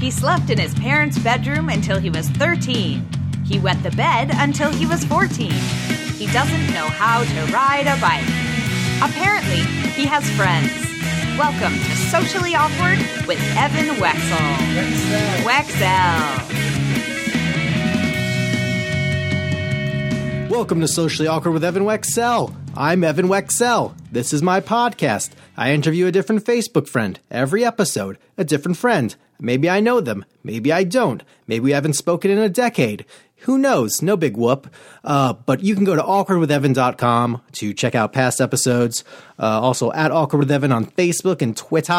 He slept in his parents' bedroom until he was 13. He wet the bed until he was 14. He doesn't know how to ride a bike. Apparently, he has friends. Welcome to Socially Awkward with Evan Wecksell. Wecksell. Welcome to Socially Awkward with Evan Wecksell. I'm Evan Wecksell. This is my podcast. I interview a different Facebook friend every episode, a different friend. Maybe I know them, maybe I don't, maybe we haven't spoken in a decade. Who knows? No big whoop. Uh, but you can go to awkwardwithevan.com to check out past episodes. Uh, also at Awkward with Evan on Facebook and Twitter.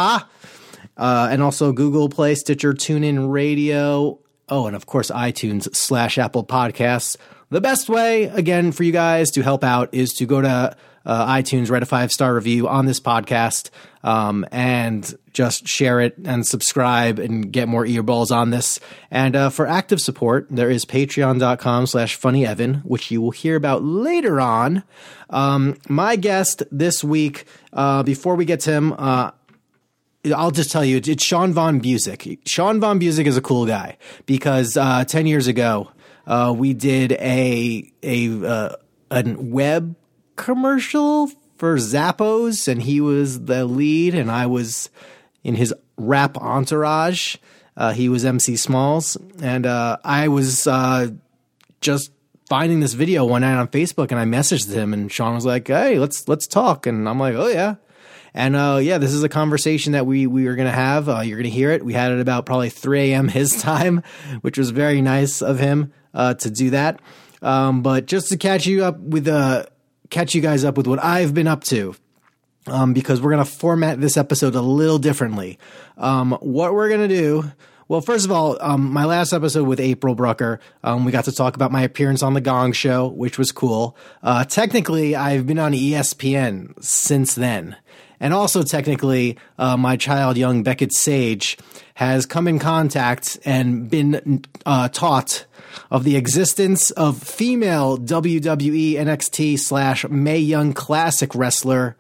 Uh, and also Google Play, Stitcher, TuneIn Radio. Oh, and of course, iTunes slash Apple Podcasts. The best way, again, for you guys to help out is to go to uh, iTunes, write a five star review on this podcast, um, and just share it and subscribe and get more earballs on this. And uh, for active support, there is patreon.com slash funnyevan, which you will hear about later on. Um, my guest this week, uh, before we get to him, uh, I'll just tell you, it's Sean Von Busick. Sean Von Busick is a cool guy because uh, 10 years ago, uh, we did a a a web commercial for Zappos, and he was the lead, and I was in his rap entourage. Uh, he was MC Smalls, and uh, I was uh, just finding this video one night on Facebook, and I messaged him, and Sean was like, "Hey, let's let's talk," and I'm like, "Oh yeah." And uh, yeah, this is a conversation that we we were gonna have. Uh, you're gonna hear it. We had it about probably 3 a.m. his time, which was very nice of him uh, to do that. Um, but just to catch you up with uh, catch you guys up with what I've been up to. Um, because we're going to format this episode a little differently. Um, what we're going to do, well, first of all, um, my last episode with April Brucker, um, we got to talk about my appearance on The Gong Show, which was cool. Uh, technically, I've been on ESPN since then. And also, technically, uh, my child, young Beckett Sage, has come in contact and been uh, taught of the existence of female WWE NXT slash Mae Young Classic wrestler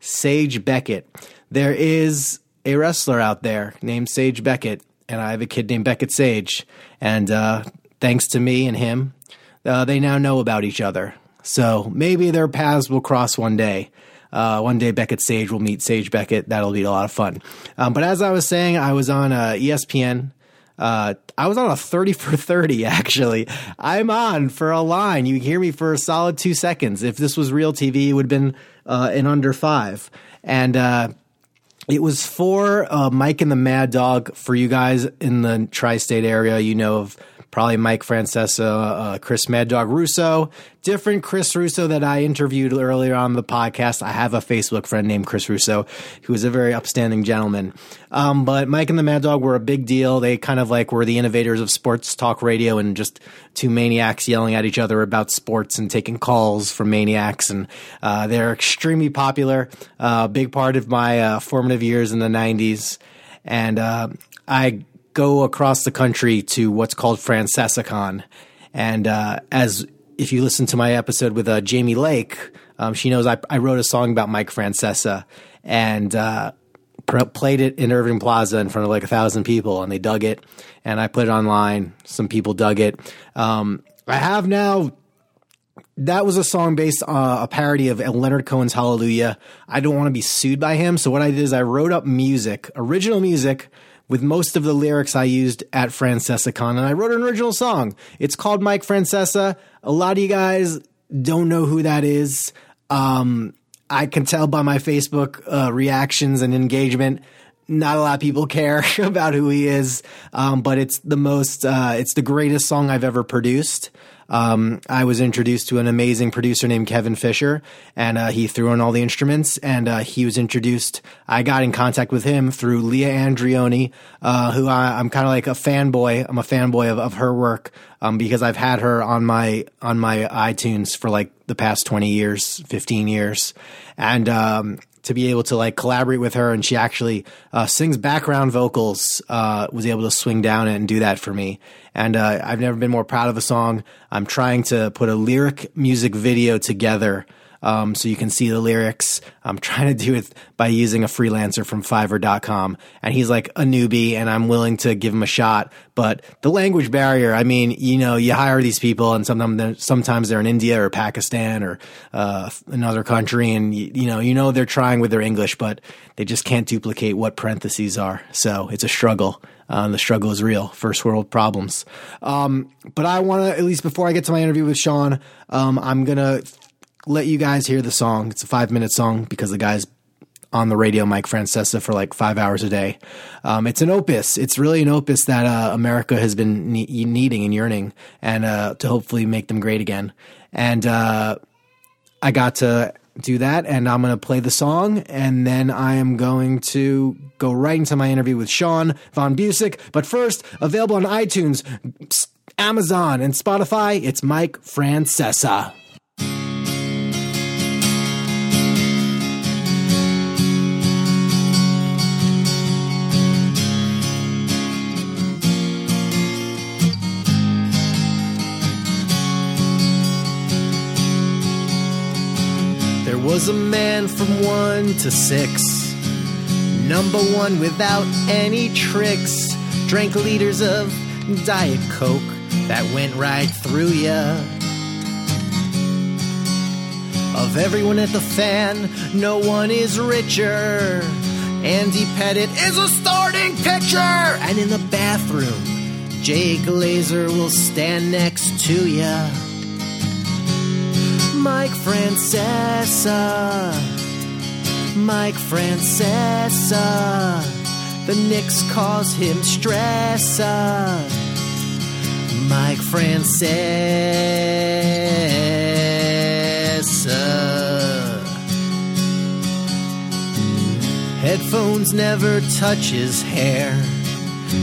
Sage Beckett. There is a wrestler out there named Sage Beckett, and I have a kid named Beckett Sage. And uh, thanks to me and him, uh, they now know about each other. So maybe their paths will cross one day. Uh, one day Beckett Sage will meet Sage Beckett. That'll be a lot of fun. Um, but as I was saying, I was on uh, ESPN. Uh, I was on a 30 for 30, actually. I'm on for a line. You hear me for a solid two seconds. If this was real TV, it would have been uh, in under five. And uh, it was for uh, Mike and the Mad Dog. For you guys in the tri state area, you know of probably Mike Francesa, uh, Chris Mad Dog Russo, different Chris Russo that I interviewed earlier on the podcast. I have a Facebook friend named Chris Russo, who is a very upstanding gentleman. Um, but Mike and the Mad Dog were a big deal. They kind of like were the innovators of sports talk radio and just two maniacs yelling at each other about sports and taking calls from maniacs. And uh, they're extremely popular, a uh, big part of my uh, formative years in the 90s. And uh, I go across the country to what's called FrancesaCon. And uh, as if you listen to my episode with uh, Jamie Lake, um, she knows I, I, wrote a song about Mike Francesa and uh, pr- played it in Irving Plaza in front of like a thousand people, and they dug it. And I put it online. Some people dug it. Um, I have now. That was a song based on uh, a parody of Leonard Cohen's Hallelujah. I don't want to be sued by him, so what I did is I wrote up music, original music with most of the lyrics I used at FrancesaCon, and I wrote an original song. It's called Mike Francesa. A lot of you guys don't know who that is. Um, I can tell by my Facebook uh, reactions and engagement. Not a lot of people care about who he is, um, but it's the most, uh, it's the greatest song I've ever produced um, I was introduced to an amazing producer named Kevin Fisher, and uh, he threw in all the instruments. And uh, he was introduced. I got in contact with him through Leah Andreone, uh, who I, am kind of like a fanboy. I'm a fanboy of, of her work um, because I've had her on my on my iTunes for like the past 20 years, 15 years, and um, to be able to like collaborate with her and she actually uh, sings background vocals uh, was able to swing down and do that for me. And uh, i've never been more proud of a song. I'm trying to put a lyric music video together um, so you can see the lyrics. I'm trying to do it by using a freelancer from Fiverr.com, and he's like a newbie, and I'm willing to give him a shot. But the language barrier, I mean, you know, you hire these people, and sometimes they're, sometimes they're in India or Pakistan or uh, another country, and you, you know, you know they're trying with their English, but they just can't duplicate what parentheses are. So it's a struggle. Uh, the struggle is real. First world problems. Um, but I want to, at least before I get to my interview with Sean, um, I'm going to let you guys hear the song. It's a five minute song because the guy's on the radio, Mike Francesa, for like five hours a day. Um, it's an opus. It's really an opus that uh, America has been ne- needing and yearning, and uh, to hopefully make them great again. And uh, I got to do that, and I'm going to play the song, and then I am going to go right into my interview with Sean Von Busick. But first, available on iTunes, Amazon, and Spotify, it's Mike Francesa. Was a man from one to six. Number one without any tricks. Drank liters of Diet Coke that went right through ya. Of everyone at the fan, no one is richer. Andy Pettitte is a starting pitcher. And in the bathroom, Jay Glazer will stand next to ya. Mike Francesa. Mike Francesa. The Knicks cause him stressa. Mike Francesa. Headphones never touch his hair.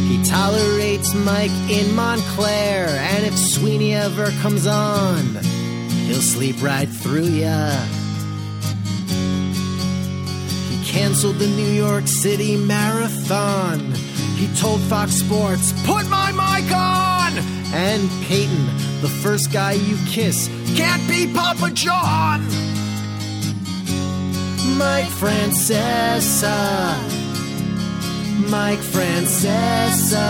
He tolerates Mike in Montclair, and if Sweeney ever comes on, he'll sleep right through ya. He canceled the New York City Marathon. He told Fox Sports, put my mic on! And Peyton, the first guy you kiss, can't be Papa John! Mike Francesa. Mike Francesa.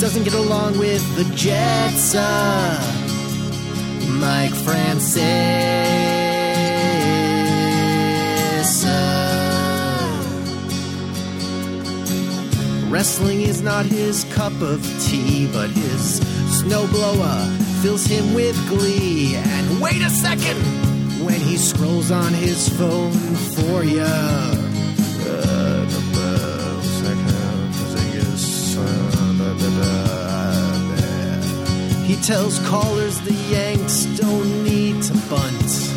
Doesn't get along with the Jets. Uh. Uh. Francis. Wrestling is not his cup of tea, but his snowblower fills him with glee. And wait a second when he scrolls on his phone for ya. He tells callers the Yanks don't need to bunt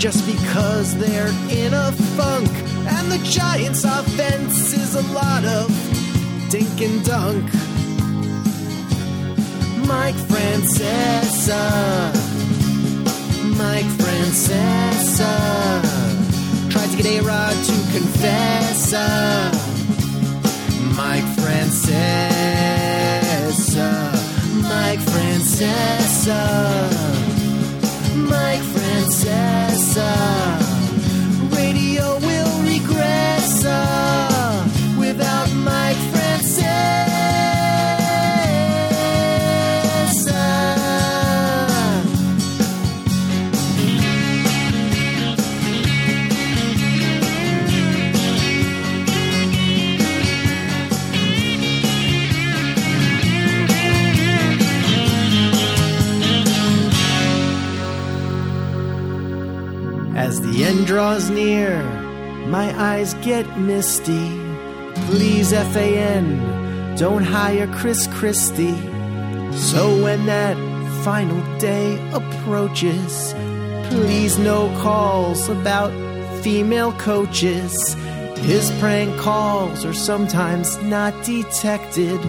just because they're in a funk. And the Giants' offense is a lot of dink and dunk. Mike Francesa. Mike Francesa. Tried to get A Rod to confess. Mike Francesa. Mike Francesa. Mike Francesa. Draws near, my eyes get misty. Please, FAN, don't hire Chris Christie. So when that final day approaches, please no calls about female coaches. His prank calls are sometimes not detected.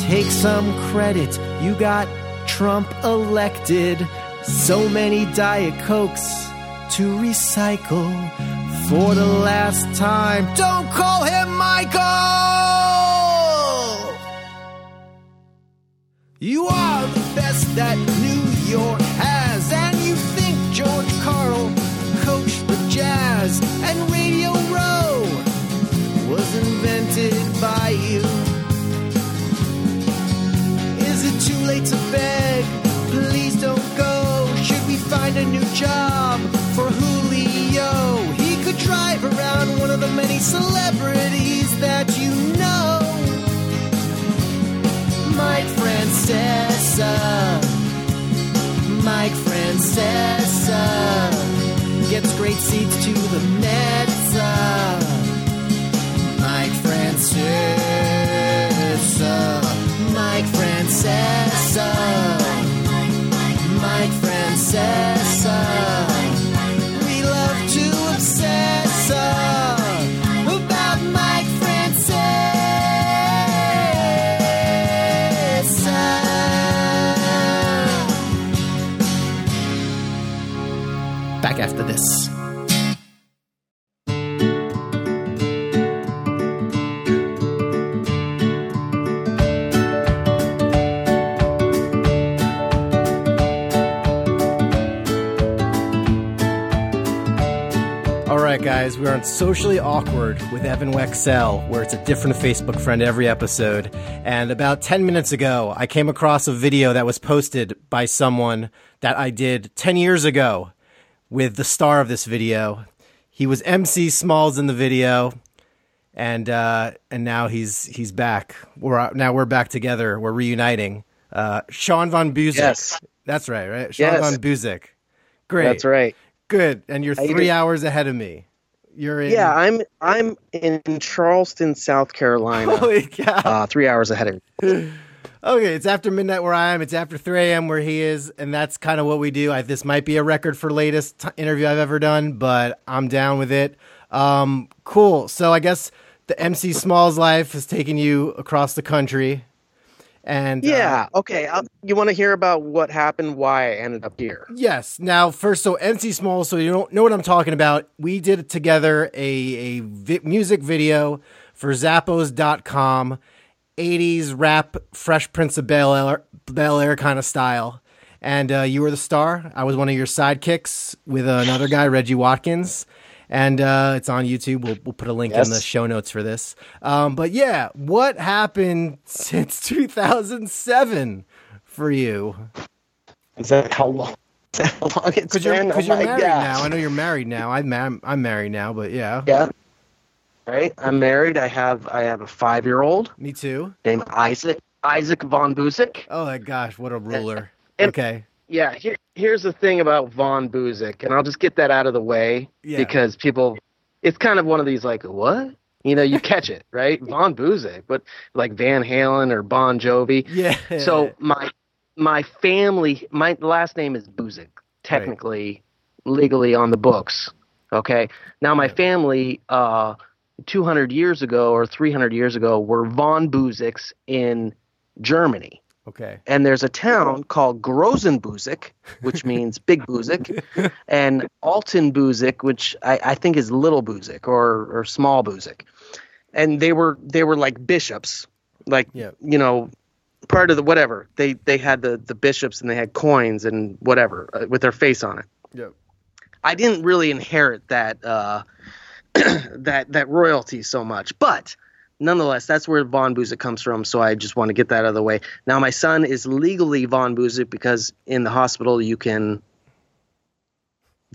Take some credit, you got Trump elected. So many Diet Cokes to recycle for the last time. Don't call him Michael! You are the best that New York has, and you think George Karl coached the Jazz and. A new job for Julio. He could drive around one of the many celebrities that you know. Mike Francesa. Mike Francesa gets great seats to the Mets. Mike Francesa. Back after this. Guys, we're on Socially Awkward with Evan Wecksell, where it's a different Facebook friend every episode. And about 10 minutes ago, I came across a video that was posted by someone that I did 10 years ago with the star of this video. He was MC Smalls in the video, and uh, and now he's he's back. We're now we're back together. We're reuniting. Uh, Sean von Buzik. Yes. that's right, right? Sean Yes. von Buzik. Great. That's right. Good, and you're three hours ahead of me. You're in. Yeah, I'm I'm in Charleston, South Carolina. Holy cow! uh, three hours ahead of you. Okay, it's after midnight where I am. It's after 3 a.m. where he is, and that's kind of what we do. I, this might be a record for latest t- interview I've ever done, but I'm down with it. Um, cool. So I guess the MC Smalls life has taken you across the country, and uh, Yeah. Okay. I'll, you want to hear about what happened? Why I ended up here? Yes. Now, first, so MC Small, so you don't know what I'm talking about. We did together a, a vi- music video for Zappos.com, 80s rap, Fresh Prince of Bel Air, Bel Air kind of style. And uh, you were the star. I was one of your sidekicks with another guy, Reggie Watkins. And uh, it's on YouTube. We'll, we'll put a link in the show notes for this. Um, but yeah, what happened since 2007 for you? Is that how long? Is that how long it's Because you're, Oh you're married gosh. now. I know you're married now. I'm, I'm married now, but yeah. Yeah. Right. I'm married. I have I have a five year old Me too. named Isaac Isaac von Buzik. Oh my gosh, what a ruler. And- okay. Yeah. Here, here's the thing about von Buzik, and I'll just get that out of the way Yeah. because people, it's kind of one of these like what. You know, you catch it, right? Von Buzik, but like Van Halen or Bon Jovi. Yeah. So my my family, my last name is Buzik, technically, legally on the books. Okay. Now my family, uh, 200 years ago or 300 years ago, were von Buziks in Germany. okay. And there's a town called Grosenbuzik, which means big Buzik, and Alten Buzik, which I, I think is little Buzik or, or small Buzik. And they were they were like bishops, like Yeah. you know, part of the whatever. They they had the the bishops and they had coins and whatever uh, with their face on it. Yep. I didn't really inherit that uh, that that royalty so much, but nonetheless, that's where Von Buzik comes from. So I just want to get that out of the way. Now, my son is legally Von Buzik because in the hospital you can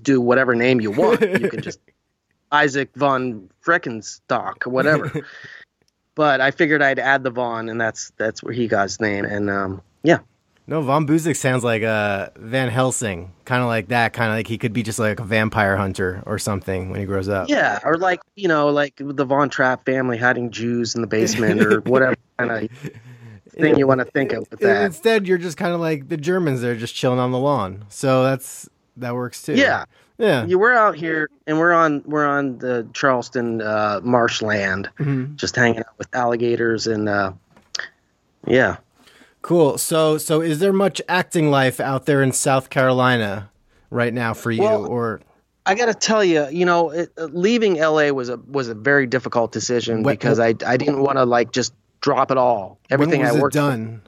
do whatever name you want. you can just Isaac von Freckenstock whatever. but I figured I'd add the Von, and that's that's where he got his name. And um, yeah, No, Von Buzik sounds like uh, Van Helsing, kind of like that, kind of like he could be just like a vampire hunter or something when he grows up. yeah, or like you know, like the Von Trapp family hiding Jews in the basement or whatever kind of thing you want to think of with that. Instead, you're just kind of like the Germans. They're just chilling on the lawn. So that's that works too. Yeah. Yeah. Yeah, we're out here and we're on we're on the Charleston uh, marshland, Mhm. just hanging out with alligators and uh, yeah. Cool. So, so is there much acting life out there in South Carolina right now for you, Well, or I got to tell you, you know, it, uh, leaving LA was a was a very difficult decision What- because I I didn't want to like just drop it all. Everything when was I it worked done?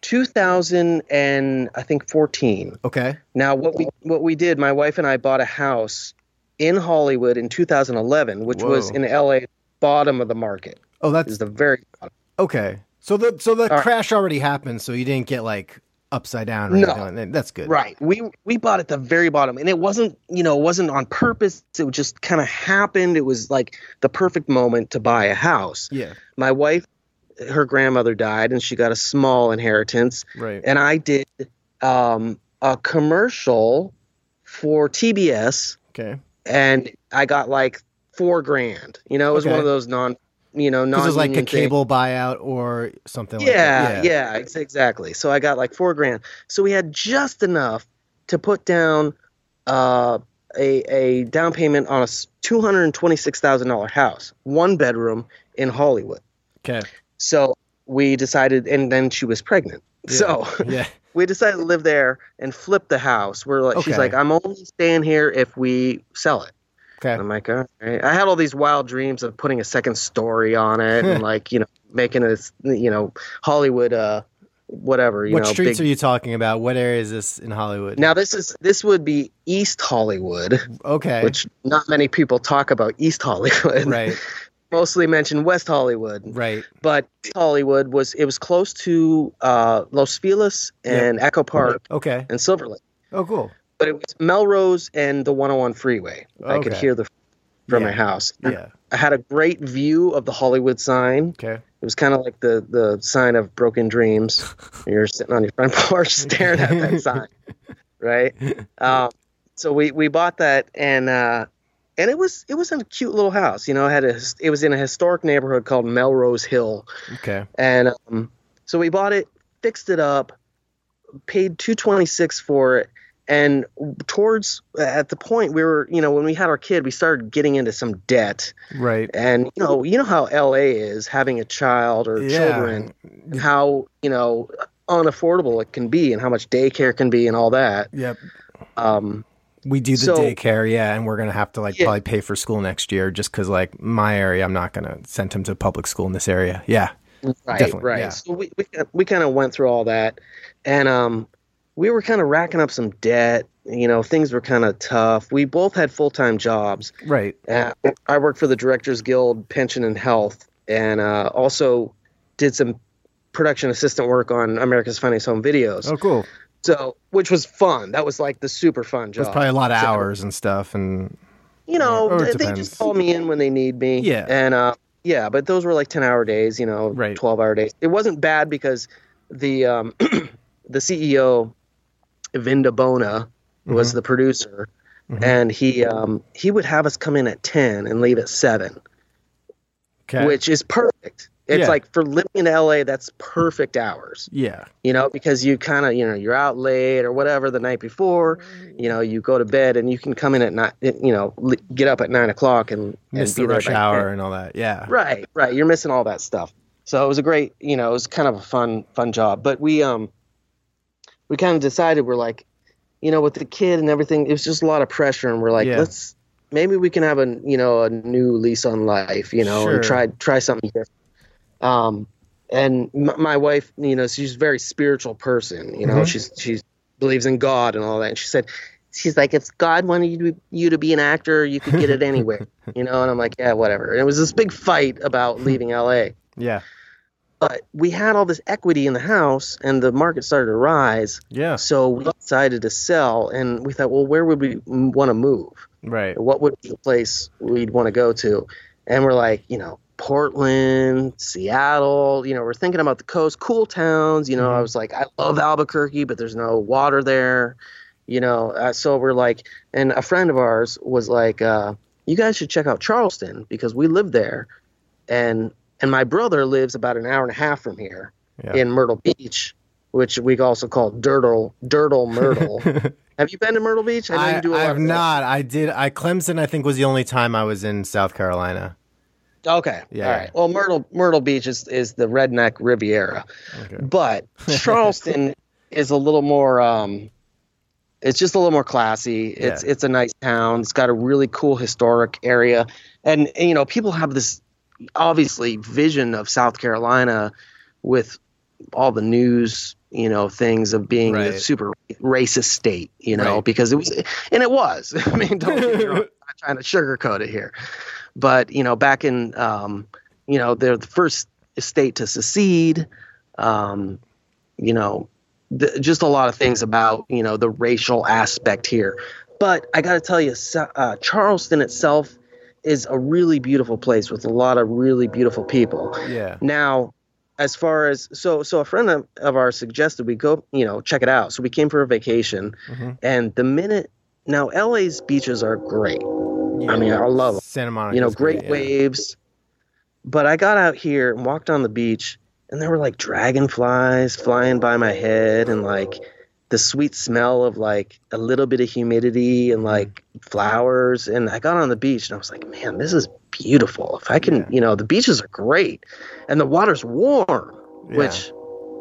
2000 and I think 14. Okay. Now what we what we did, my wife and I bought a house in Hollywood in 2011, which was in LA bottom of the market. Oh, Is that's the very bottom. okay. So the so the right. crash already happened. So you didn't get like upside down. Or No. anything. That's good. Right. We we bought at the very bottom, and it wasn't you know it wasn't on purpose. It just kind of happened. It was like the perfect moment to buy a house. Yeah. My wife, her grandmother died, and she got a small inheritance, Right. and I did um, a commercial for TBS, Okay. and I got like four grand. You know, it was Okay. one of those non you know This non is like a cable buyout or something like yeah, that. yeah, ex- exactly. So I got like four grand. So we had just enough to put down uh, a a down payment on a two hundred and twenty six thousand dollar house, one bedroom in Hollywood. Okay. So we decided, and then she was pregnant. So Yeah. we decided to live there and flip the house. We're like, she's like, I'm only staying here if we sell it. Okay. And I'm like, all right. I had all these wild dreams of putting a second story on it and like, you know, making a, you know, Hollywood, uh, whatever, you what know. streets big- are you talking about? What area is this in Hollywood? Now this is this would be East Hollywood, okay. which not many people talk about East Hollywood. right. Mostly mention West Hollywood, Right. but Hollywood was it was close to uh, Los Feliz and Echo Park Okay. and Silver Lake. Oh, cool. But it was Melrose and the 101 freeway. I could hear the from Yeah. my house. Yeah. I had a great view of the Hollywood sign. Okay. It was kind of like the the sign of broken dreams. You're sitting on your front porch staring at that sign, right? Um, so we we bought that and uh, and it was it was a cute little house. You know, it had a it was in a historic neighborhood called Melrose Hill, Okay. and um, so we bought it, fixed it up, paid two twenty six for it. And towards at the point we were, you know, when we had our kid, we started getting into some debt. Right. And you know, you know how LA is having a child or Yeah. children, and how you know unaffordable it can be, and how much daycare can be, and all that. Yep. Um, We do the So- daycare, yeah, and we're gonna have to like Yeah. probably pay for school next year, just because like my area, I'm not gonna send him to public school in this area. Yeah. right, Definitely, right. yeah. So we we, we kind of went through all that, and um, we were kind of racking up some debt. You know, things were kind of tough. We both had full time jobs. Right. Uh, I worked for the Directors Guild Pension and Health, and uh, also did some production assistant work on America's Funniest Home Videos. Oh, cool. So, which was fun. That was like the super fun job. It was probably a lot of So, hours and stuff, and You know, Yeah, or they they just call me in when they need me. Yeah. And uh, yeah, but those were like ten hour days. You know, Right. twelve hour days. It wasn't bad because the um, the CEO, Vin Di Bona, was Mm-hmm. the producer, and he um, he would have us come in at ten and leave at seven, okay. which is perfect. It's Yeah. like for living in LA, that's perfect hours. yeah. you know, because you kind of, you know, you're out late or whatever the night before, you know, you go to bed and you can come in at night, you know, get up at nine o'clock and, Miss and the be there rush hour 10. and all that. Yeah. Right, right. You're missing all that stuff. So it was a great, you know, it was kind of a fun, fun job. But we, um, we kind of decided we're like, you know, with the kid and everything, it was just a lot of pressure, and we're like, Yeah. let's maybe we can have a, you know, a new lease on life, you know, Sure. and try try something different. Um, and m- my wife, you know, she's a very spiritual person. You know, Mhm. she's she's believes in God and all that. And she said, she's like, if God wanted you to, you to be an actor, you could get it anywhere. you know, and I'm like, yeah, whatever. And it was this big fight about leaving LA Yeah. But we had all this equity in the house and the market started to rise Yeah. so we decided to sell and we thought well where would we want to move Right. what would be the place we'd want to go to and we're like you know portland seattle you know we're thinking about the coast cool towns you know i Mhm. was like i love albuquerque but there's no water there you know uh, so we're like and a friend of ours was like uh, you guys should check out charleston because we live there and and my brother lives about an hour and a half from here Yeah. in Myrtle Beach, which we also call Dirtle Dirtle Myrtle. have you been to Myrtle Beach? know I, you do a I lot have not. I did. I Clemson. I think was the only time I was in South Carolina. Okay. Yeah. All right. Well, Myrtle Myrtle Beach is is the redneck Riviera, Okay. but Charleston is a little more. um it's just a little more classy. It's Yeah. it's a nice town. It's got a really cool historic area, and, and you know people have this obviously vision of South Carolina with all the news you know things of being a super racist state. You know Right. because it was and it was. I mean, don't get me wrong. I'm not trying to sugarcoat it here, but you know back in um, you know they're the first state to secede. Um, you know th- just a lot of things about you know the racial aspect here. But I got to tell you, uh, Charleston itself is a really beautiful place with a lot of really beautiful people. Yeah. Now, as far as so so a friend of, of ours suggested we go you know check it out. So we came for a vacation, Mm-hmm. and the minute now LA's beaches are great. I mean, I love 'em. Santa Monica. you know, great waves. But I got out here and walked on the beach, and there were like dragonflies flying by my head, and like the sweet smell of like a little bit of humidity and like flowers. And I got on the beach, and I was like, man, this is beautiful. If I can, Yeah. you know, the beaches are great, and the water's warm, Yeah. which,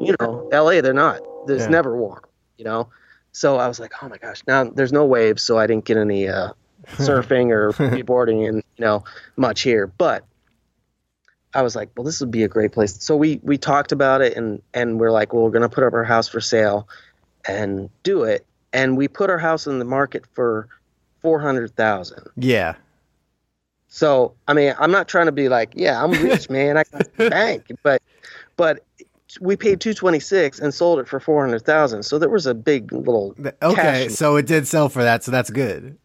you know, LA, they're not. It's Yeah. never warm, you know. So I was like, oh my gosh. Now there's no waves, so I didn't get any uh, surfing or boarding and you know much here. But I was like, well, this would be a great place. So we we talked about it and and we're like, well, we're gonna put up our house for sale and do it. And we put our house in the market for four hundred thousand. Yeah. So I mean, I'm not trying to be like, yeah, I'm rich, man. I got the bank, but but we paid two twenty six and sold it for four hundred thousand. So there was a big little Okay, so it did sell for that, so that's good.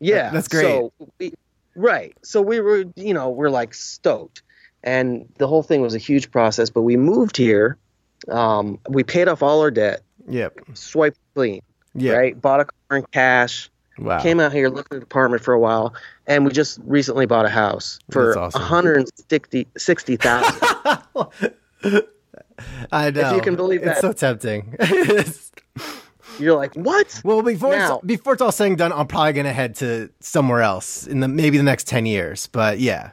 Yeah, That's great. So we, right. So we were, you know, we're like stoked, and the whole thing was a huge process. But we moved here. Um, we paid off all our debt, Yep. Swipe clean, Yeah. right? Bought a car in cash. Wow. Came out here, looked at the apartment for a while, and we just recently bought a house for That's awesome. one hundred and sixty sixty thousand. I know. If you can believe that. It's so tempting. You're like, what? well, before Now- it's, before it's all said and done, I'm probably gonna head to somewhere else in the maybe the next ten years. But yeah,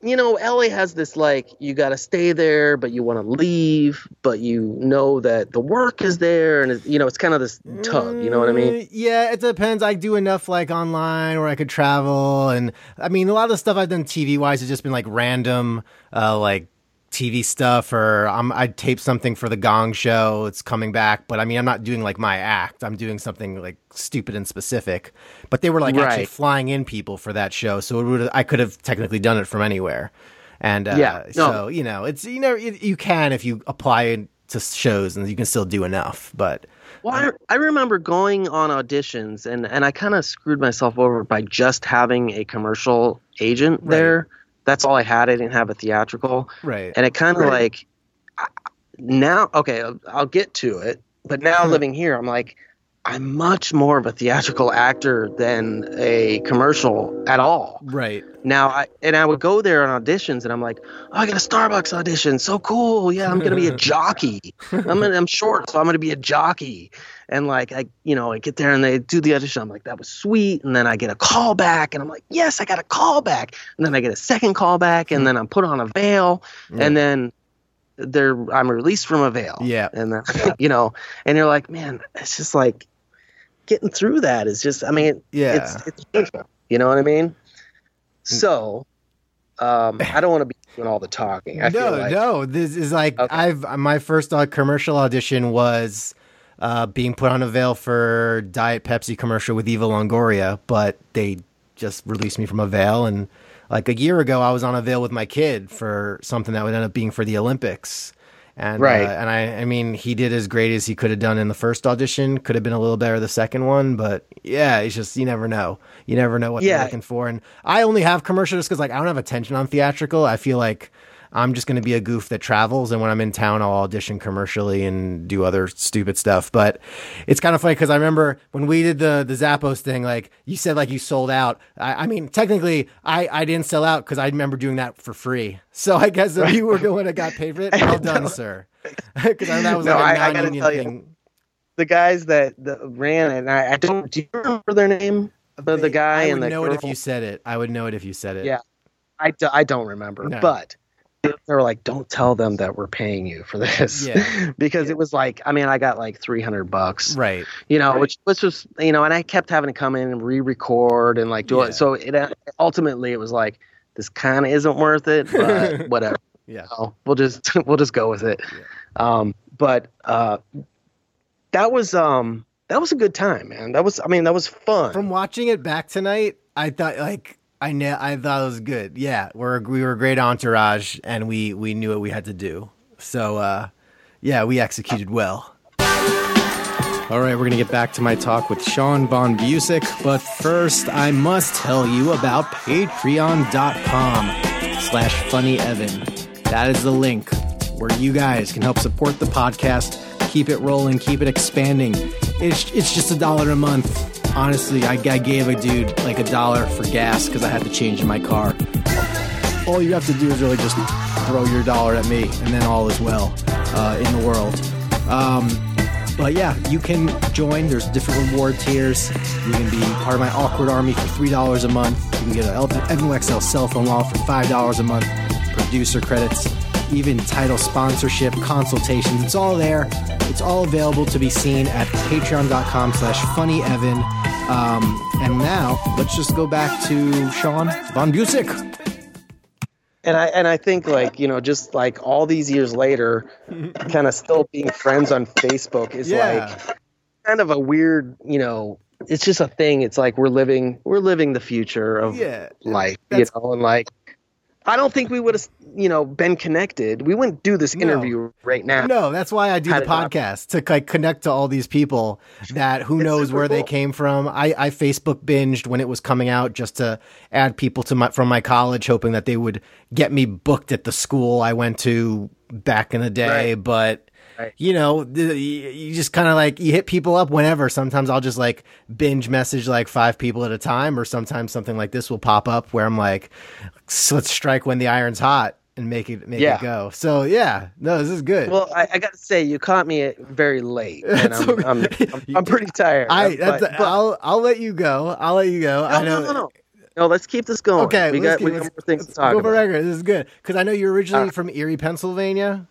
you know, LA has this like you got to stay there, but you want to leave, but you know that the work is there, and you know it's kind of this tug. You know what I mean? Mm, Yeah, it depends. I do enough like online where I could travel, and I mean a lot of the stuff I've done TV wise has just been like random, uh, like TV stuff, or I'm I tape something for the Gong Show. It's coming back, but I mean I'm not doing like my act. I'm doing something like stupid and specific. But they were like actually flying in people for that show, so it would I could have technically done it from anywhere. And uh, Yeah, no. so you know it's you know it, you can if you apply to shows and you can still do enough, but. Well, I, I remember going on auditions, and and I kind of screwed myself over by just having a commercial agent Right. there. That's all I had. I didn't have a theatrical, Right. and it kind of like now. Okay, I'll, I'll get to it, but now hmm. living here, I'm like. I'm much more of a theatrical actor than a commercial at all. Right. Now, I and I would go there on auditions, and I'm like, "Oh, I got a Starbucks audition, so cool! Yeah, I'm gonna be a jockey. I'm gonna, I'm short, so I'm gonna be a jockey." And like, I, you know, I get there and they do the audition. I'm like, "That was sweet." And then I get a call back, and I'm like, "Yes, I got a call back." And then I get a second call back, and then I'm put on avail, and then there I'm released from avail. Yeah. And then, you know, and you're like, man, it's just like getting through that is just. I mean, Yeah. it's it's painful. You know what I mean? So, um, I don't want to be doing all the talking. I no, feel like no. This is like Okay. I've my first uh, commercial audition was uh, being put on avail for Diet Pepsi commercial with Eva Longoria, but they just released me from avail. And like a year ago, I was on avail with my kid for something that would end up being for the Olympics. And, Right. uh, and I, I mean, he did as great as he could have done in the first audition. Could have been a little better the second one, but yeah, it's just you never know. You never know what Yeah. they're looking for. And I only have commercial just because like I don't have attention on theatrical. I feel like I'm just going to be a goof that travels, and when I'm in town, I'll audition commercially and do other stupid stuff. But it's kind of funny because I remember when we did the the Zappos thing, like you said, like you sold out. I, I mean, technically, I I didn't sell out because I remember doing that for free. So I guess if you were the one that got paid for it, well done, sir. Because that was No, like a I- I non-union tell you, thing. the guys that, that ran it, I, I don't. Do you remember their name? The, the guy I and would the know girl? it if you said it. I would know it if you said it. Yeah. I, do, I don't remember, No. but they were like, "Don't tell them that we're paying you for this," Yeah. because it was like, I mean, I got like three hundred bucks, Right. you know, which which was, you know, and I kept having to come in and re-record and like do Yeah. it. So it uh, ultimately it was like, this kind of isn't worth it, but whatever. Yeah. So we'll just we'll just go with it. Um, but uh, that was um that was a good time, man. That was I mean that was fun. From watching it back tonight, I thought like I know I thought it was good. Yeah, we're we were a great entourage, and we we knew what we had to do. So uh, yeah, we executed well. All right, we're to get back to my talk with Sean Von Busick, but first I must tell you about patreon.com slash Funny Evan. That is the link where you guys can help support the podcast, keep it rolling, keep it expanding. It's, it's just a dollar a month. Honestly, I, I gave a dude like a dollar for gas because I had to change my car. All you have to do is really just throw your dollar at me, and then all is well uh, in the world. Um, but yeah, you can join. There's different reward tiers. You can be part of my awkward army for three dollars a month. You can get an Evan Wecksell cell phone wall for five dollars a month. Producer credits, even title sponsorship, consultations. It's all there. It's all available to be seen at Patreon.com/slash FunnyEvan. Um, and now let's just go back to Sean Von Busick. And I and I think like you know just like all these years later, kind of still being friends on Facebook is Yeah. like kind of a weird you know it's just a thing. It's like we're living we're living the future of Yeah, life, you know, and like I don't think we would have you know been connected. We wouldn't do this No. interview right now. No, that's why I do the podcast to like connect to all these people that who knows where they came from. I, I Facebook binged when it was coming out just to add people to my from my college, hoping that they would get me booked at the school I went to back in the day. Right. But you know, you just kind of like you hit people up whenever. Sometimes I'll just like binge message like five people at a time, or sometimes something like this will pop up where I'm like, "S- let's strike when the iron's hot and make it make Yeah. it go. So yeah, no, this is good. Well, I, I got to say, you caught me very late, and I'm, okay. I'm, I'm, I'm pretty tired. I but- that's, but- I'll I'll let you go. I'll let you go. I know. no, no, no, no. Let's keep this going. Okay, we got keep- we got more things to talk go about. record. This is good because I know you're originally Uh, from Erie, Pennsylvania.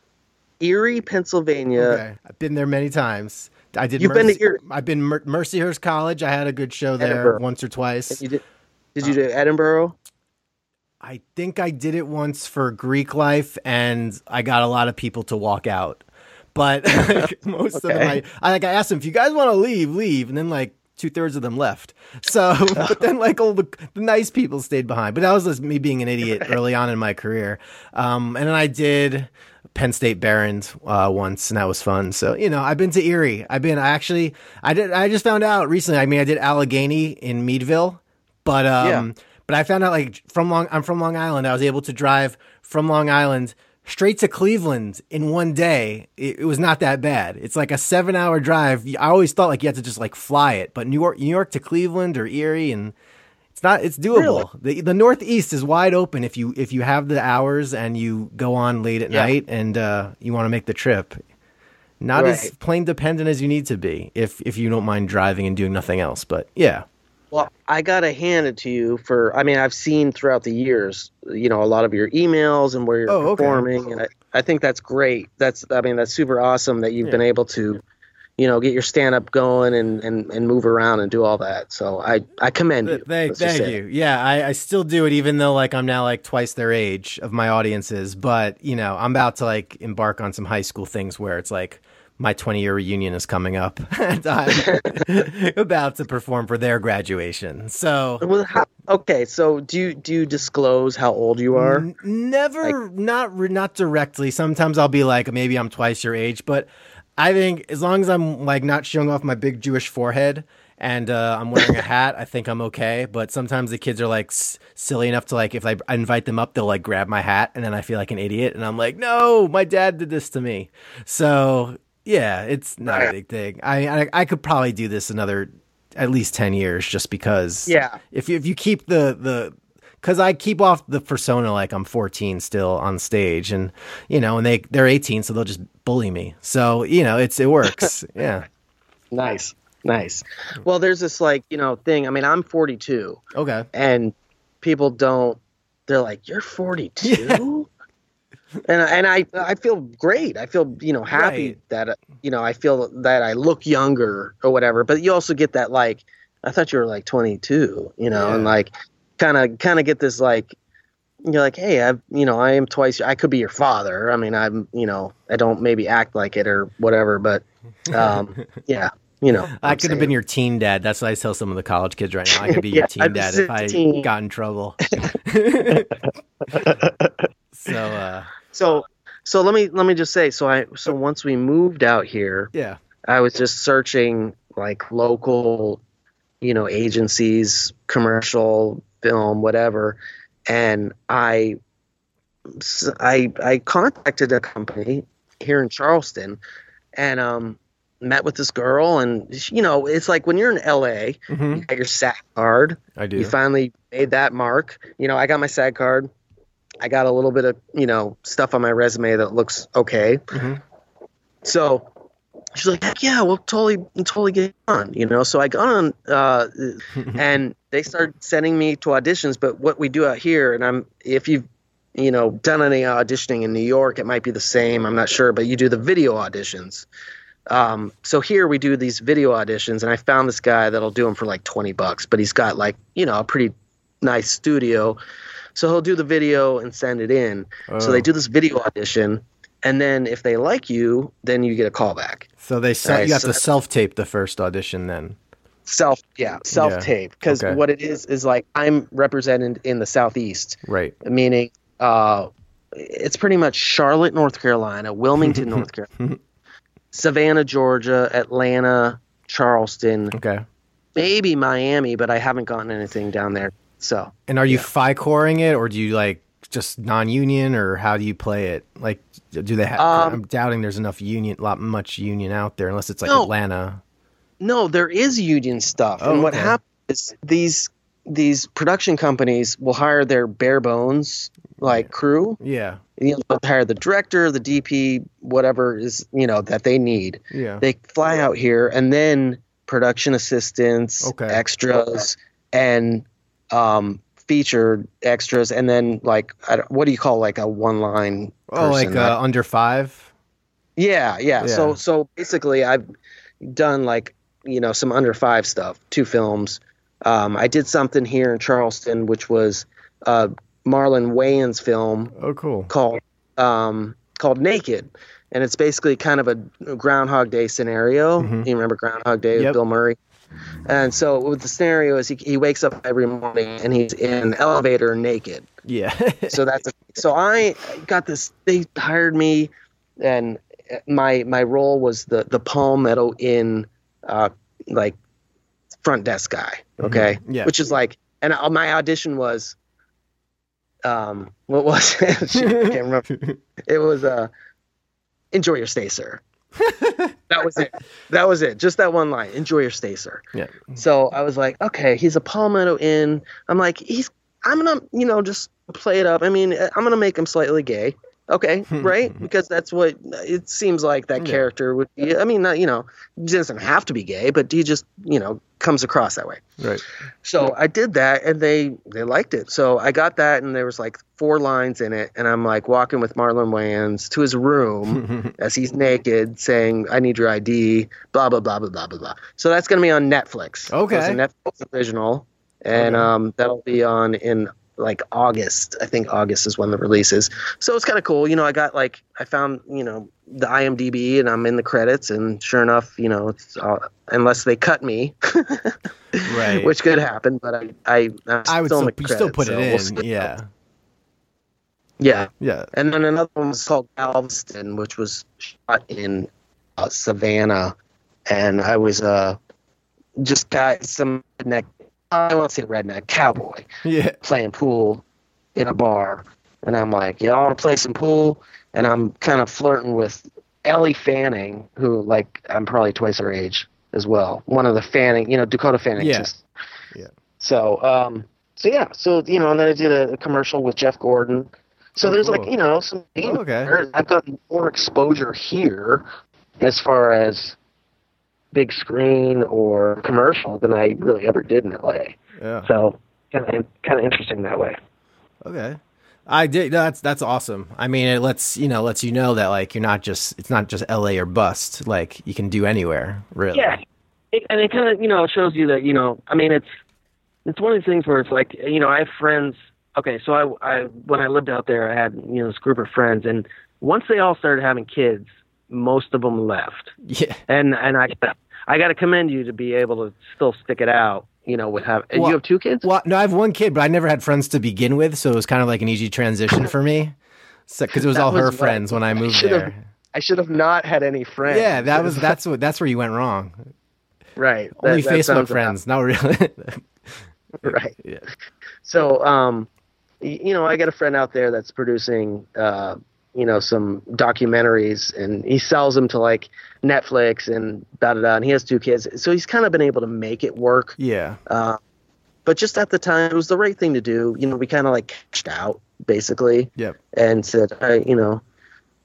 Erie, Pennsylvania. Okay, I've been there many times. I did. You've been to Erie? I've been Mer- Mercyhurst College. I had a good show there Edinboro. once or twice. You did, did you do Edinboro? I think I did it once for Greek life, and I got a lot of people to walk out. But most of them, I, I like I asked them if you guys want to leave, leave, and then like two thirds of them left. So, but then like all the, the nice people stayed behind. But that was just me being an idiot early on in my career. Um, and then I did Penn State Behrend uh, once, and that was fun. So you know, I've been to Erie. I've been I actually I did I just found out recently. I mean, I did Allegheny in Meadville, but um, Yeah. But I found out like from Long I'm from Long Island. I was able to drive from Long Island straight to Cleveland in one day. It, it was not that bad. It's like a seven hour drive. I always thought like you had to just like fly it, but New York, New York to Cleveland or Erie, and it's not. It's doable. The the Northeast is wide open if you if you have the hours and you go on late at Yeah. night and uh, you want to make the trip. Not as plane dependent as you need to be if if you don't mind driving and doing nothing else. But yeah. Well, I gotta hand it to you for. I mean, I've seen throughout the years, you know, a lot of your emails and where you're Oh, okay. performing, and I, I think that's great. That's, I mean, that's super awesome that you've been able to, you know, get your stand up going and, and and move around and do all that. So I I commend you. Thank, thank you. Yeah, I, I still do it, even though like I'm now like twice their age of my audiences. But you know, I'm about to like embark on some high school things where it's like my 20 year reunion is coming up, and I'm about to perform for their graduation. So Well, how, okay, so do you do you disclose how old you are? N- Never, not re- not directly. Sometimes I'll be like, maybe I'm twice your age, but I think as long as I'm like not showing off my big Jewish forehead and uh, I'm wearing a hat, I think I'm okay. But sometimes the kids are like s- silly enough to like, if I, I invite them up, they'll like grab my hat, and then I feel like an idiot, and I'm like, no, my dad did this to me. So yeah, it's not a big thing. I I, I could probably do this another at least 10 years just because Yeah. if you, if you keep the the because I keep off the persona like I'm 14 still on stage, and you know, and they they're 18, so they'll just bully me. So you know, it's it works. yeah. Nice, nice. Well, there's this like you know thing. I mean, I'm 42, Okay. and people don't. They're like, "You're 42," and and I I feel great. I feel you know happy Right. that you know I feel that I look younger or whatever. But you also get that like, I thought you were like 22, you know, and like kind of kind of get this like. You're like, hey, I, you know, I am twice. I could be your father. I mean, I'm, you know, I don't maybe act like it or whatever, but, um, yeah, you know, I I'm could have been your teen dad. That's what I tell some of the college kids right now. I could be your Yeah, teen I'm dad if I 16. got in trouble. so uh, So so let me let me just say so I so once we moved out here, yeah. I was just searching like local, you know, agencies, commercial, film, whatever, and I, I, I contacted a company here in Charleston, and um, met with this girl, and you know, it's like when you're in LA, Mm-hmm. you got your SAG card, I do. you finally made that mark. You know, I got my SAG card. I got a little bit of, you know, stuff on my resume that looks okay. Mhm. So she's like, Heck yeah, we'll totally, totally get on, you know? So I got on, uh, and they started sending me to auditions. But what we do out here, and I'm, if you've, you know, done any auditioning in New York, it might be the same. I'm not sure, but you do the video auditions. Um, so here we do these video auditions, and I found this guy that'll do them for like 20 bucks, but he's got like, you know, a pretty nice studio. So he'll do the video and send it in. So Oh. they do this video audition, and then if they like you, then you get a callback. So they se- Right, you have so to self tape the first audition then. Self, yeah, self tape. Because Okay. what it is is like I'm represented in the southeast, Right. meaning uh, it's pretty much Charlotte, North Carolina, Wilmington, North Carolina, Savannah, Georgia, Atlanta, Charleston, Okay. maybe Miami, but I haven't gotten anything down there. So And are you Fi-Coring it or do you like just non-union or how do you play it? Like, do they have? Um, I'm doubting there's enough union, lot much union out there, unless it's like No. Atlanta. No, there is union stuff, Oh, and what okay. happens is these these production companies will hire their bare bones like crew. Yeah. You know, they'll hire the director, the DP, whatever is you know that they need. Yeah. They fly out here, and then production assistants, Okay. extras, and um, featured extras, and then like I don't, what do you call like a one line? oh, like uh, under five. Yeah, yeah, Yeah. So so basically, I've done like you know some under five stuff, two films. Um, I did something here in Charleston, which was uh, Marlon Wayans' film Oh, cool. called um, called Naked, and it's basically kind of a Groundhog Day scenario. Mhm. You remember Groundhog Day Yep. with Bill Murray? And so with the scenario is he, he wakes up every morning and he's in an elevator naked Yeah. so that's so I got this. They hired me, and my my role was the the Palmetto Inn uh, like front desk guy. Okay, Yeah. which is like, and my audition was, um, what was it? Shit, I can't remember. It was uh, enjoy your stay, sir. that was it. That was it. Just that one line. Enjoy your stay, sir. yeah. So I was like, okay, he's a Palmetto Inn. I'm like, he's, I'm gonna, you know, just play it up. I mean, I'm gonna make him slightly gay. Okay, right? Because that's what it seems like that Yeah. character would be. I mean, not, you know, he doesn't have to be gay, but he just, you know, comes across that way. Right. So I did that, and they they liked it. So I got that, and there was like four lines in it, and I'm like walking with Marlon Wayans to his room as he's naked, saying, "I need your ID." Blah blah blah blah blah blah blah. So that's gonna be on Netflix. Okay. it's a Netflix original, and Okay. um, that'll be on in like August. I think August is when the release is. So it's kind of cool. You know, I got like I found you know the IMDb, and I'm in the credits, and sure enough, you know, it's uh, unless they cut me, Right. which could happen, but I I I'm I would still still, in the still credits, put so it we'll yeah. Yeah. Yeah. And then another one was called Galveston, which was shot in uh, Savannah, and I was uh just got some redneck. I want to see a redneck cowboy Yeah. playing pool in a bar, and I'm like, yeah, I want to play some pool, and I'm kind of flirting with Elle Fanning, who like I'm probably twice her age as well. One of the Fanning, you know, Dakota Fanning. Yeah. Just, Yeah. So um, so yeah, so you know, and then I did a, a commercial with Jeff Gordon. So Oh, there's cool. like you know some Oh, okay. I've gotten more exposure here as far as big screen or commercial than I really ever did in LA. Yeah. So kind of kind of interesting that way. Okay. I did. That's that's awesome. I mean, it lets you know lets you know that like you're not just it's not just L.A. or bust. Like you can do anywhere, really. Yeah, it, and it kind of you know shows you that you know I mean it's it's one of these things where it's like you know I have friends. Okay, so I I when I lived out there I had you know this group of friends and once they all started having kids, most of them left. Yeah. and and I I got to commend you to be able to still stick it out. You know, with have and Well- you have two kids. Well, no, I have one kid, but I never had friends to begin with, so it was kind of like an easy transition for me. Because it was That all her was what- friends when I moved should've- there. I should have not had any friends. Yeah, that was that's what that's where you went wrong. right. Only That- Facebook friends, not really. right. yeah. So, um, you know, I got a friend out there that's producing, uh, you know, some documentaries, and he sells them to like Netflix and da da da. And he has two kids, so he's kind of been able to make it work. Yeah. Uh, but just at the time, it was the right thing to do. You know, we kind of like cashed out basically Yep. and said, "I, you know,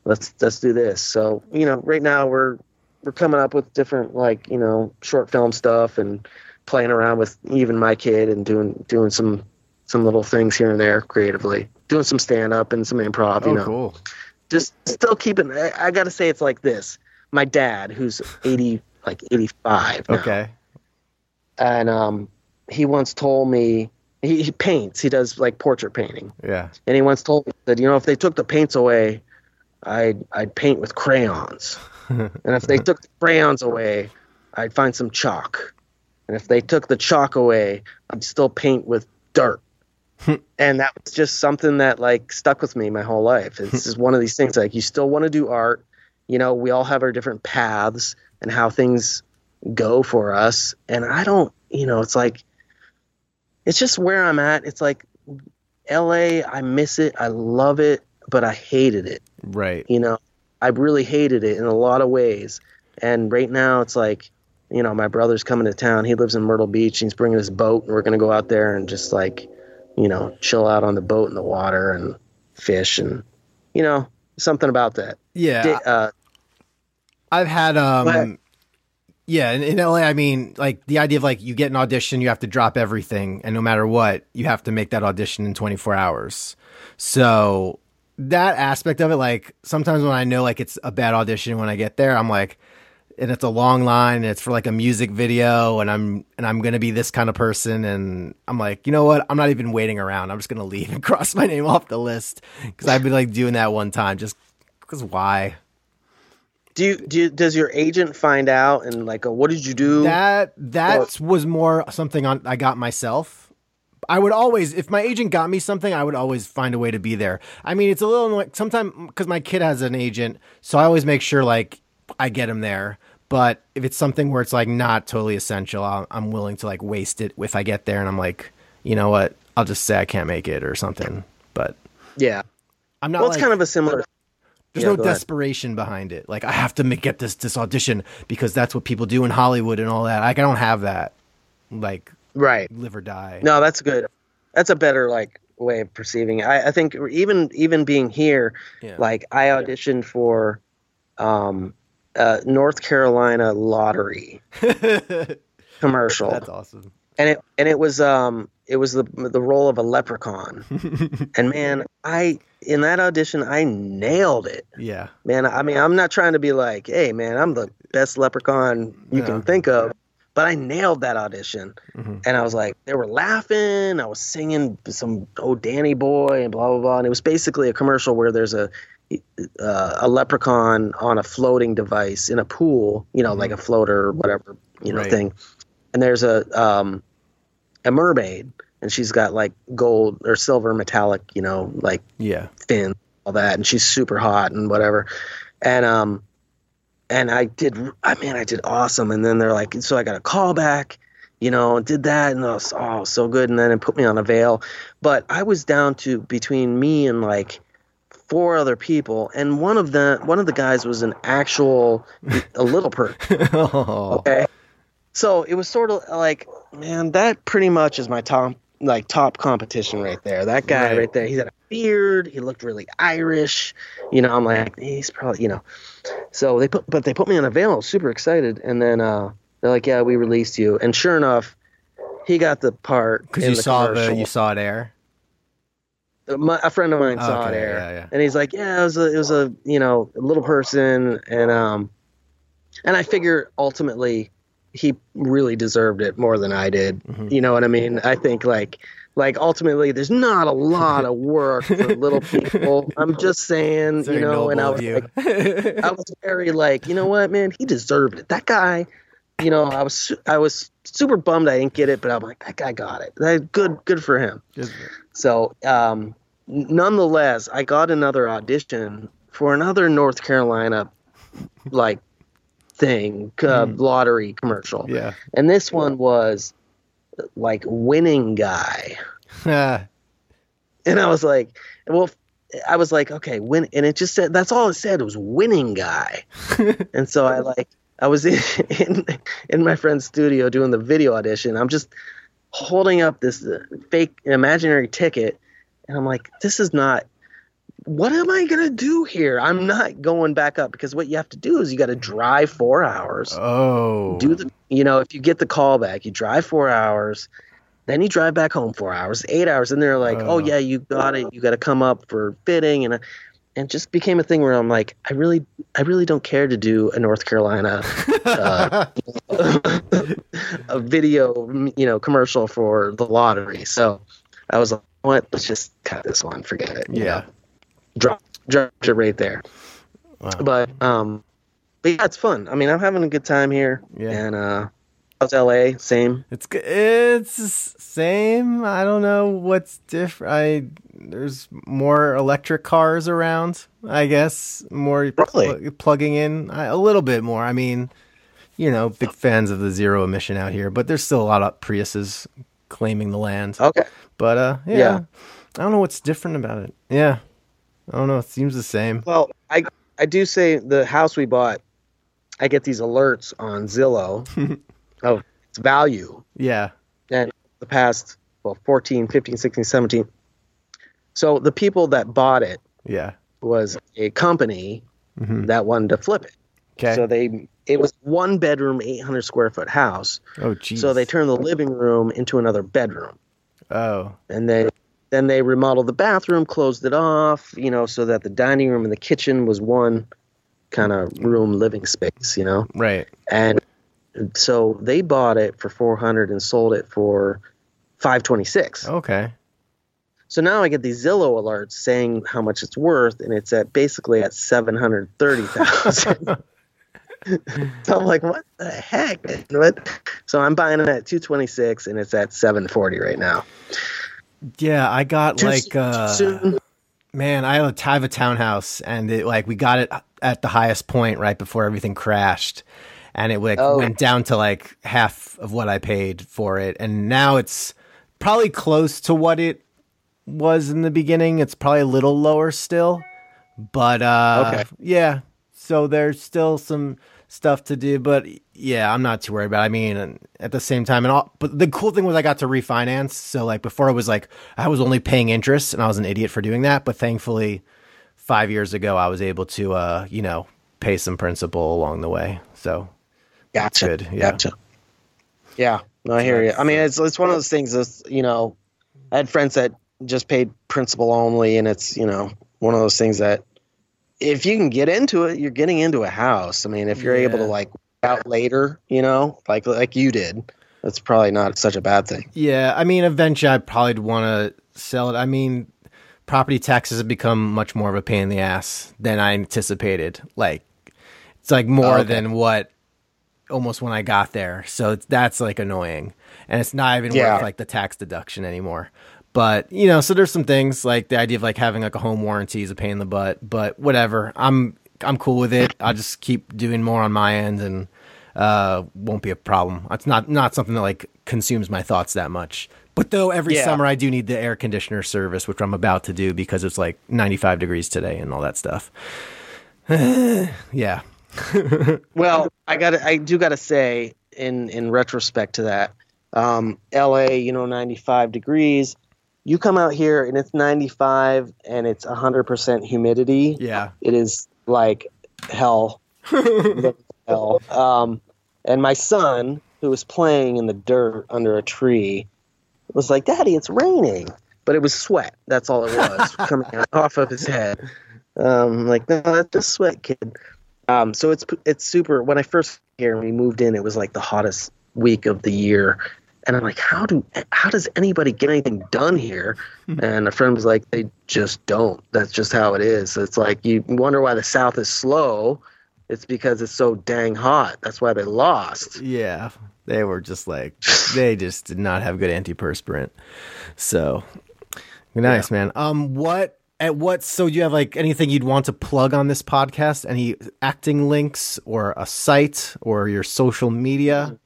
let's let's do this." So, you know, right now we're we're coming up with different like you know short film stuff and playing around with even my kid and doing doing some some little things here and there creatively, doing some stand up and some improv. You Oh, know, cool. just still keeping. I, I got to say, it's like this. My dad, who's eighty, like eighty five. Okay. and um, he once told me he, he paints. He does like portrait painting, Yeah. and he once told me that you know if they took the paints away, I'd I'd paint with crayons, and if they took the crayons away, I'd find some chalk, and if they took the chalk away, I'd still paint with dirt. And that was just something that like stuck with me my whole life. It's hmm. just one of these things like you still want to do art. You know, we all have our different paths and how things go for us. And I don't, you know, it's like it's just where I'm at. It's like LA, I miss it. I love it, but I hated it. Right. You know, I really hated it in a lot of ways. And right now it's like, you know, my brother's coming to town. He lives in Myrtle Beach. He's bringing his boat, and we're going to go out there and just like, you know, chill out on the boat in the water and fish and, you know, something about that. Yeah. Uh, I've had um yeah, in, in LA I mean like the idea of like you get an audition, you have to drop everything and no matter what, you have to make that audition in 24 hours. So that aspect of it like sometimes when I know like it's a bad audition when I get there, I'm like and it's a long line and it's for like a music video and I'm and I'm going to be this kind of person and I'm like, you know what? I'm not even waiting around. I'm just going to leave and cross my name off the list cuz I've been like doing that one time just cuz why? do you, do you, does your agent find out and like, oh, what did you do? That that was more something on I got myself. I would always, if my agent got me something, I would always find a way to be there. I mean, it's a little sometimes because my kid has an agent, so I always make sure like I get him there. But if it's something where it's like not totally essential, I'll, I'm willing to like waste it if I get there and I'm like, you know what, I'll just say I can't make it or something. But yeah. I'm not. Well, like, it's kind of a similar. there's yeah, no go ahead. desperation behind it. Like I have to make, get this this audition because that's what people do in Hollywood and all that. Like I don't have that. Like Right. live or die. No, that's good. That's a better like way of perceiving it. I, I think even even being here, Yeah. like I auditioned for um, uh, North Carolina lottery commercial, That's awesome. and it and it was um it was the the role of a leprechaun, and man, I in that audition I nailed it. Yeah. Man, I mean, I'm not trying to be like, hey, man, I'm the best leprechaun you can think of, but I nailed that audition. Mhm. And I was like, they were laughing. I was singing some Oh Danny Boy and blah blah blah. And it was basically a commercial where there's a uh, a leprechaun on a floating device in a pool, you know, like a floater or whatever, you know, Right. thing. And there's a um, a mermaid, and she's got like gold or silver metallic, you know, like Yeah. fin all that and she's super hot and whatever and um and i did i mean i did awesome and then they're like so i got a call back you know and did that and I was oh so good and then it put me on avail but i was down to between me and like four other people and one of the one of the guys was an actual a little person oh. Okay. So it was sort of like, man, that pretty much is my top like top competition right there. That guy Right. right, there. He had a beard. He looked really Irish. You know, I'm like, he's probably, you know. So they put, but they put me on avail. I was super excited, and then uh, they're like, yeah, we released you. And sure enough, he got the part Because you the saw the you saw it air. My, a friend of mine saw it Okay, air, yeah, yeah. and he's like, "Yeah, it was a, it was a, you know, a little person," and um, and I figure ultimately he really deserved it more than I did. Mhm. You know what I mean? I think like, like ultimately, there's not a lot of work for little people. I'm just saying, you know, and I was like, I was very like, you know what, man, he deserved it. That guy, you know, I was I was super bummed I didn't get it, but I'm like, that guy got it. That good, good for him. So, um, nonetheless, I got another audition for another North Carolina like thing uh, lottery commercial. Yeah. And this one was like winning guy. And I was like, well, I was like, okay, win. And it just said, that's all it said was winning guy. and so I like, I was in, in, in my friend's studio doing the video audition. I'm just holding up this uh, fake imaginary ticket. And I'm like, this is not, what am I going to do here? I'm not going back up because what you have to do is you got to drive four hours oh. do the you know if you get the call back you drive four hours then you drive back home four hours eight hours and they're like Oh. oh yeah you got it you got to come up for fitting and and just became a thing where i'm like i really i really don't care to do a north carolina uh, a video you know commercial for the lottery so i was like what let's just cut this one forget it yeah. know? drop dropped it right there Wow. but um but yeah it's fun i mean i'm having a good time here Yeah. and uh how's la same It's it's same. I don't know what's different. I there's more electric cars around. I guess more Really? pl- plugging in I, a little bit more. I mean, you know, big fans of the zero emission out here, but there's still a lot of Priuses claiming the land. okay But uh, yeah, Yeah. I don't know what's different about it. Yeah, I don't know. It seems the same. well i i do say the house we bought i get these alerts on zillow of its value Yeah, and the past well 14 15 16 17 so the people that bought it yeah. was a company Mhm. that wanted to flip it Okay. so they it was one bedroom 800 square foot house oh, geez. so they turned the living room into another bedroom Oh, and they then they remodeled the bathroom, closed it off, you know, so that the dining room and the kitchen was one kind of room living space, you know. right. And so they bought it for 400 and sold it for 526. Okay. So now I get these Zillow alerts saying how much it's worth and it's at basically at 730,000. so I'm like, what the heck? What? So I'm buying it at 226 and it's at 740 right now. Yeah, I got Too like uh soon. man, I have a, I have a townhouse and it like we got it at the highest point right before everything crashed. And it like Oh. went down to like half of what I paid for it. And now it's probably close to what it was in the beginning. It's probably a little lower still. But uh Okay. yeah. So there's still some stuff to do, but yeah, I'm not too worried about. It. I mean, at the same time, and all, but the cool thing was I got to refinance. So like before, it was like I was only paying interest, and I was an idiot for doing that. But thankfully, five years ago, I was able to, uh, you know, pay some principal along the way. So Gotcha. good, yeah. Gotcha. Yeah. No, I hear you. I mean, it's it's one of those things. That's you know, I had friends that just paid principal only, and it's you know one of those things that if you can get into it, you're getting into a house. I mean, if you're able to like out later, you know, like like you did, that's probably not such a bad thing. Yeah, I mean, eventually I'd probably want to sell it. I mean, property taxes have become much more of a pain in the ass than I anticipated. Like, it's like more oh, Okay. than what almost when I got there. So it's, that's like annoying, and it's not even Yeah. worth like the tax deduction anymore. But you know, so there's some things like the idea of like having like a home warranty is a pain in the butt. But whatever, I'm I'm cool with it. I'll just keep doing more on my end and uh won't be a problem. It's not not something that like consumes my thoughts that much. But though every Yeah. summer I do need the air conditioner service, which I'm about to do because it's like 95 degrees today and all that stuff. yeah. Well, I got I do got to say in in retrospect to that, um, L.A. You know, 95 degrees. You come out here and it's 95 and it's 100% humidity. Yeah. It is like hell. Hell. Um, and my son, who was playing in the dirt under a tree, was like, "Daddy, it's raining," but it was sweat. That's all it was coming off of his head. Um, like, no, that's just sweat, kid. Um, so it's it's super. When I first here and we moved in, it was like the hottest week of the year, and I'm like, how do how does anybody get anything done here? and a friend was like, they just don't. That's just how it is. It's like you wonder why the South is slow. It's because it's so dang hot. That's why they lost. Yeah. They were just like they just did not have good antiperspirant. So nice, man. Um what At what? So you have like anything you'd want to plug on this podcast? Any acting links or a site or your social media?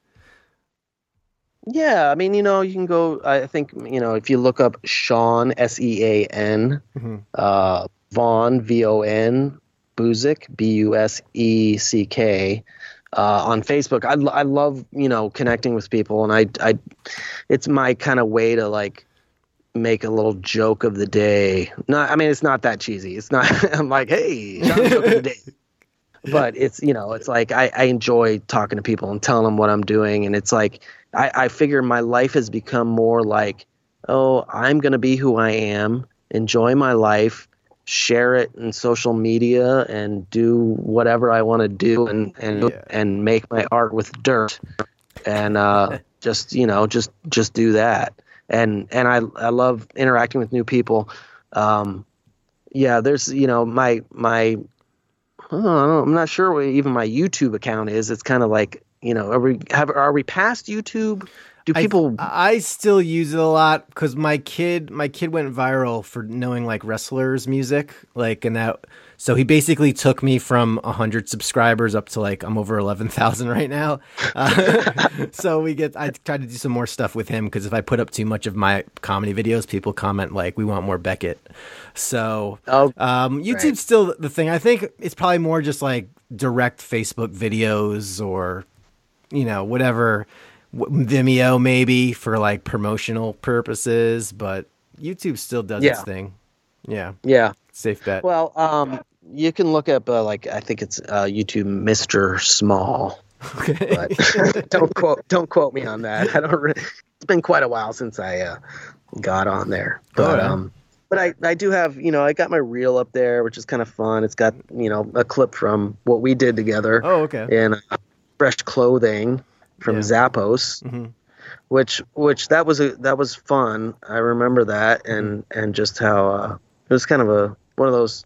Yeah, I mean, you know, you can go. I think you know if you look up Sean S E A N, Mhm. uh, Von V O N, Buseck B U S E C K. Uh, on Facebook, I, I love you know connecting with people, and I I, it's my kind of way to like make a little joke of the day. Not, I mean, it's not that cheesy. It's not. I'm like, hey, joke of the day. But it's you know, it's like I, I enjoy talking to people and telling them what I'm doing, and it's like I, I figure my life has become more like, oh, I'm gonna be who I am, enjoy my life, share it in social media, and do whatever I want to do, and and Yeah. and make my art with dirt, and uh, just you know, just just do that, and and I I love interacting with new people. Um, yeah, there's you know my my I don't know, I'm not sure what even my YouTube account is. It's kind of like you know, are we have are we past YouTube? Do people? I, I still use it a lot because my kid, my kid went viral for knowing like wrestlers' music, like and that. So he basically took me from hundred subscribers up to like I'm over eleven thousand right now. Uh, so we get. I try to do some more stuff with him because if I put up too much of my comedy videos, people comment like, "We want more Beckett." So oh, um, YouTube's Right. still the thing. I think it's probably more just like direct Facebook videos or, you know, whatever, Vimeo maybe for like promotional purposes, but YouTube still does its thing. Yeah, yeah. safe bet. Well, um, you can look up uh, like I think it's uh, YouTube Mr. Small, okay. but don't quote don't quote me on that. I don't. Re- it's been quite a while since I uh, got on there, but Oh, yeah. um, but I I do have you know I got my reel up there, which is kind of fun. It's got you know a clip from what we did together. oh, okay. in uh, fresh clothing from Yeah. Zappos, Mhm. which which that was a that was fun. I remember that and and just how uh, it was kind of a one of those,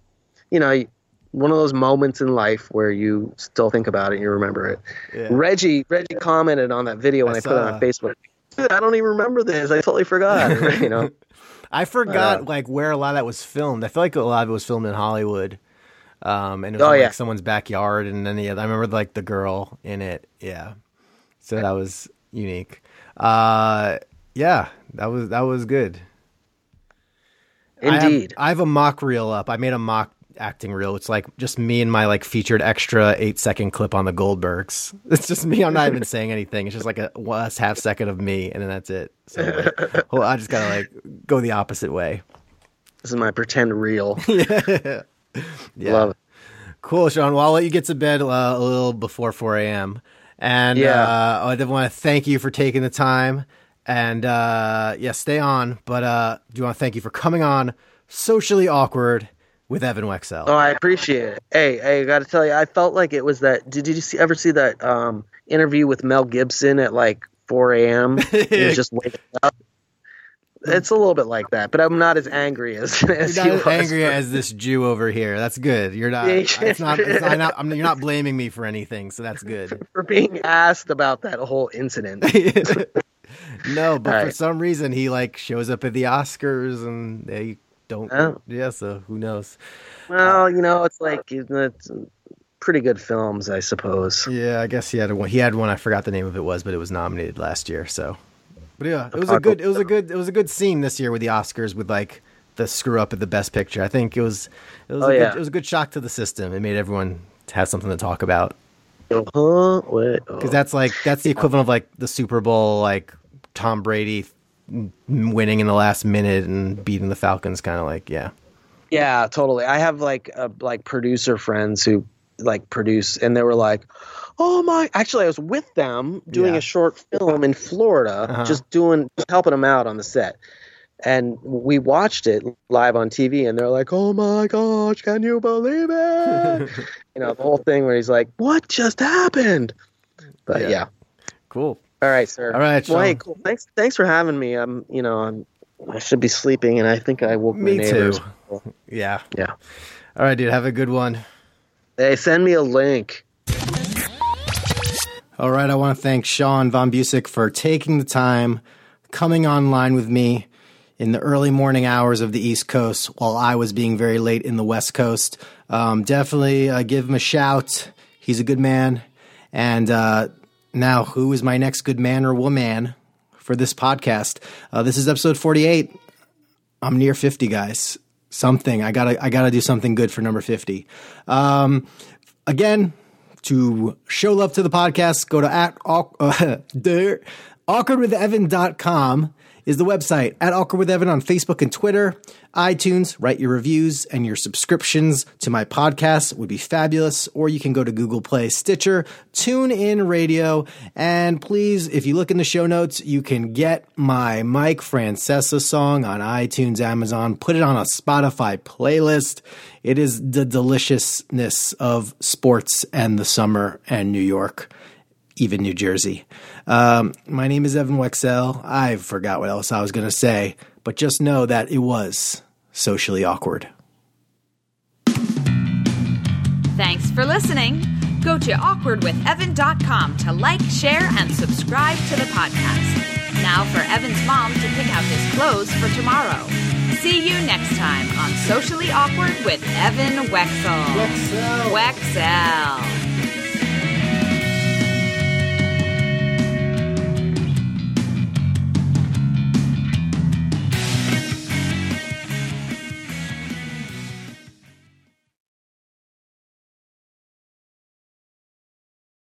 you know, one of those moments in life where you still think about it and you remember it. Yeah. Reggie Reggie commented on that video when I I, put it on Facebook. Dude, I don't even remember this. I totally forgot. you know. I forgot Uh, like where a lot of that was filmed. I feel like a lot of it was filmed in Hollywood. Um, and it was Oh, in, yeah. like someone's backyard, and then yeah, I remember like the girl in it. Yeah, so that was unique. Uh, yeah, that was that was good. I have- Indeed. I have, a mock reel up. I made a mock acting reel. It's like just me and my like featured extra eight second clip on the Goldbergs. It's just me. I'm not even saying anything. It's just like a last half second of me, and then that's it. So like, well, I just gotta like go the opposite way. This is my pretend reel. yeah. Yeah. Love it. Cool, Sean. Well, I'll let you get to bed uh, a little before 4 a.m. And Yeah. uh, I want to thank you for taking the time. And uh, yeah, stay on. But uh, do want to thank you for coming on Socially Awkward with Evan Wecksell. Oh, I appreciate it. Hey, hey, I got to tell you, I felt like it was that. Did you see, ever see that um, interview with Mel Gibson at like 4 a.m.? he was just waking up. It's a little bit like that, but I'm not as angry as, as You're not as angry as this Jew over here. That's good. You're not. It's not. It's not, I'm not I'm, you're not blaming me for anything, so that's good. for being asked about that whole incident. no, but All for right. some reason he like shows up at the Oscars and they don't. Oh. Yeah, so who knows? Uh, well, you know, it's like it's pretty good films, I suppose. Yeah, I guess he had one. He had one. I forgot the name of it was, but it was nominated last year. So, but yeah, it was a good. It was a good. It was a good scene this year with the Oscars with like the screw up at the best picture. I think it was. It was. Oh, a yeah. good, it was a good shock to the system. It made everyone have something to talk about Huh? What? Oh. because that's like that's the equivalent of like the Super Bowl, like Tom Brady winning in the last minute and beating the Falcons. Kind of like yeah. Yeah, totally. I have like uh, like producer friends who like produce, and they were like, "Oh my!" Actually, I was with them doing Yeah. a short film in Florida, Uh-huh. just doing just helping them out on the set, and we watched it live on TV, and they're like, "Oh my gosh, can you believe it?" you know, the whole thing where he's like, "What just happened?" But Yeah. yeah. Cool. All right, sir. All right, Well, hey, cool. Thanks, thanks for having me. I'm, you know, I'm, I should be sleeping, and I think I woke Me too. Yeah. Yeah. All right, dude. Have a good one. Hey, send me a link. All right, I want to thank Sean Von Buseck for taking the time, coming online with me. in the early morning hours of the East Coast while I was being very late in the West Coast. Um, definitely uh, give him a shout. He's a good man. And uh, now, who is my next good man or woman for this podcast? Uh, this is episode 48. I'm near 50, guys. Something. I gotta, I gotta do something good for number 50. Um, again, to show love to the podcast, go to at, uh, awkwardwithevan.com is the website at Awkward with Evan on Facebook and Twitter, iTunes. Write your reviews and your subscriptions to my podcast would be fabulous. Or you can go to Google Play, Stitcher, Tune In Radio, and please, if you look in the show notes, you can get my Mike Francesa song on iTunes, Amazon. Put it on a Spotify playlist. It is the deliciousness of sports and the summer and New York even New Jersey. Um, my name is Evan Wecksell. I forgot what else I was going to say, but just know that it was socially awkward. Thanks for listening. Go to awkwardwithevan.com to like, share, and subscribe to the podcast. Now for Evan's mom to pick out his clothes for tomorrow. See you next time on Socially Awkward with Evan Wecksell. Wecksell. Wecksell.